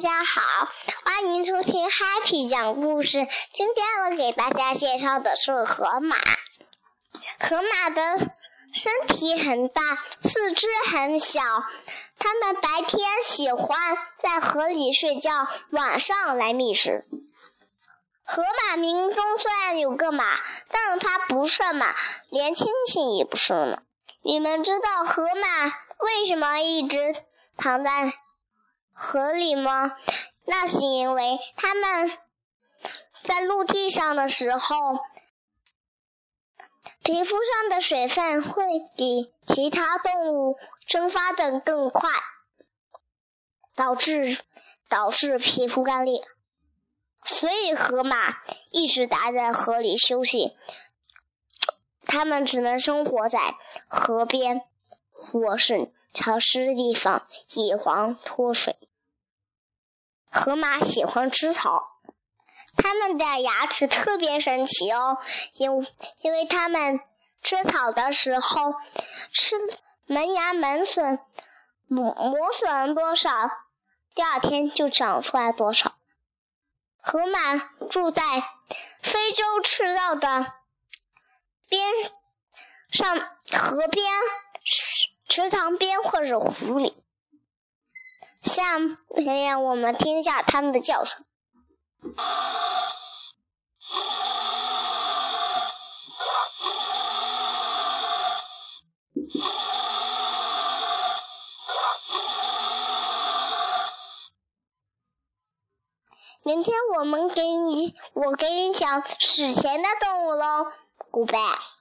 大家好，欢迎收听 Happy 讲故事。今天我给大家介绍的是河马。河马的身体很大，四肢很小。它们白天喜欢在河里睡觉，晚上来觅食。河马名中虽然有个马，但它不是马，连亲戚也不是呢。你们知道河马为什么一直躺在？河里吗？那是因为它们在陆地上的时候，皮肤上的水分会比其他动物蒸发的更快，导致导致皮肤干裂。所以河马一直待在河里休息，它们只能生活在河边或是潮湿的地方，以防脱水。河马喜欢吃草，它们的牙齿特别神奇哦，因因为它们吃草的时候，吃门牙门损磨磨损了多少，第二天就长出来多少。河马住在非洲赤道的边上，河边、池池塘边或者湖里。下面我们听一下它们的叫声。明天我们给你，我给你讲史前的动物喽，Goodbye。